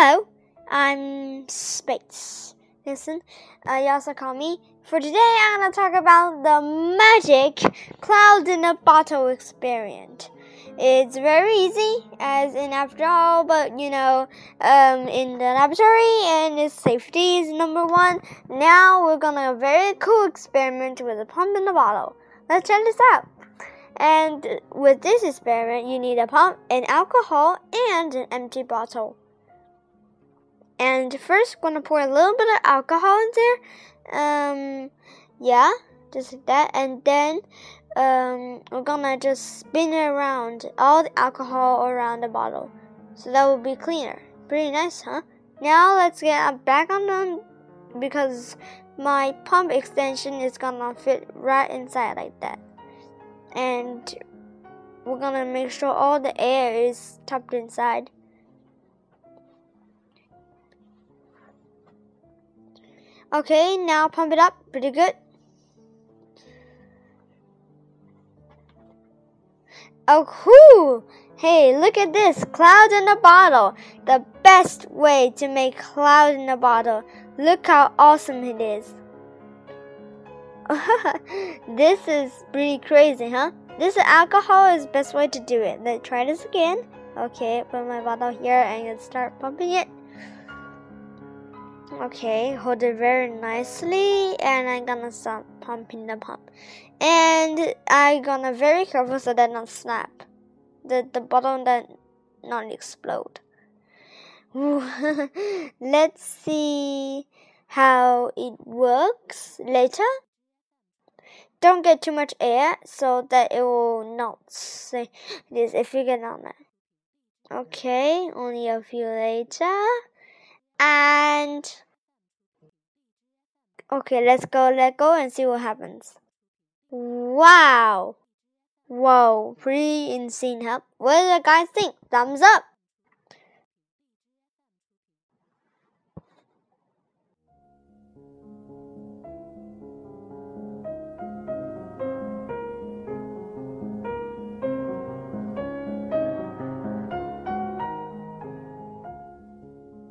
Hello, I'm Space. Listen, uh, you also call me. For today, I'm gonna talk about the magic cloud in a bottle experiment. It's very easy, as in after all, but you know, um, in the laboratory and its safety is number one. Now we're gonna a very cool experiment with a pump in the bottle. Let's try this out. And with this experiment, you need a pump, an alcohol, and an empty bottle. And first, gonna pour a little bit of alcohol in there. Um, yeah, just like that. And then, um, we're gonna just spin it around all the alcohol around the bottle, so that will be cleaner. Pretty nice, huh? Now let's get back on them because my pump extension is gonna fit right inside like that. And we're gonna make sure all the air is tucked inside. Okay, now pump it up. Pretty good. Oh, cool! Hey, look at this cloud in a bottle. The best way to make cloud in a bottle. Look how awesome it is. this is pretty crazy, huh? This alcohol is best way to do it. Let's try this again. Okay, put my bottle here and start pumping it. Okay, hold it very nicely, and I'm gonna start pumping the pump. And I'm gonna very careful so that not snap, the the bottle that not explode. Let's see how it works later. Don't get too much air so that it will not say this if you get on that. Okay, only a few later. And okay, let's go, let go and see what happens. Wow. Whoa, pretty insane, huh? What do the guys think? Thumbs up.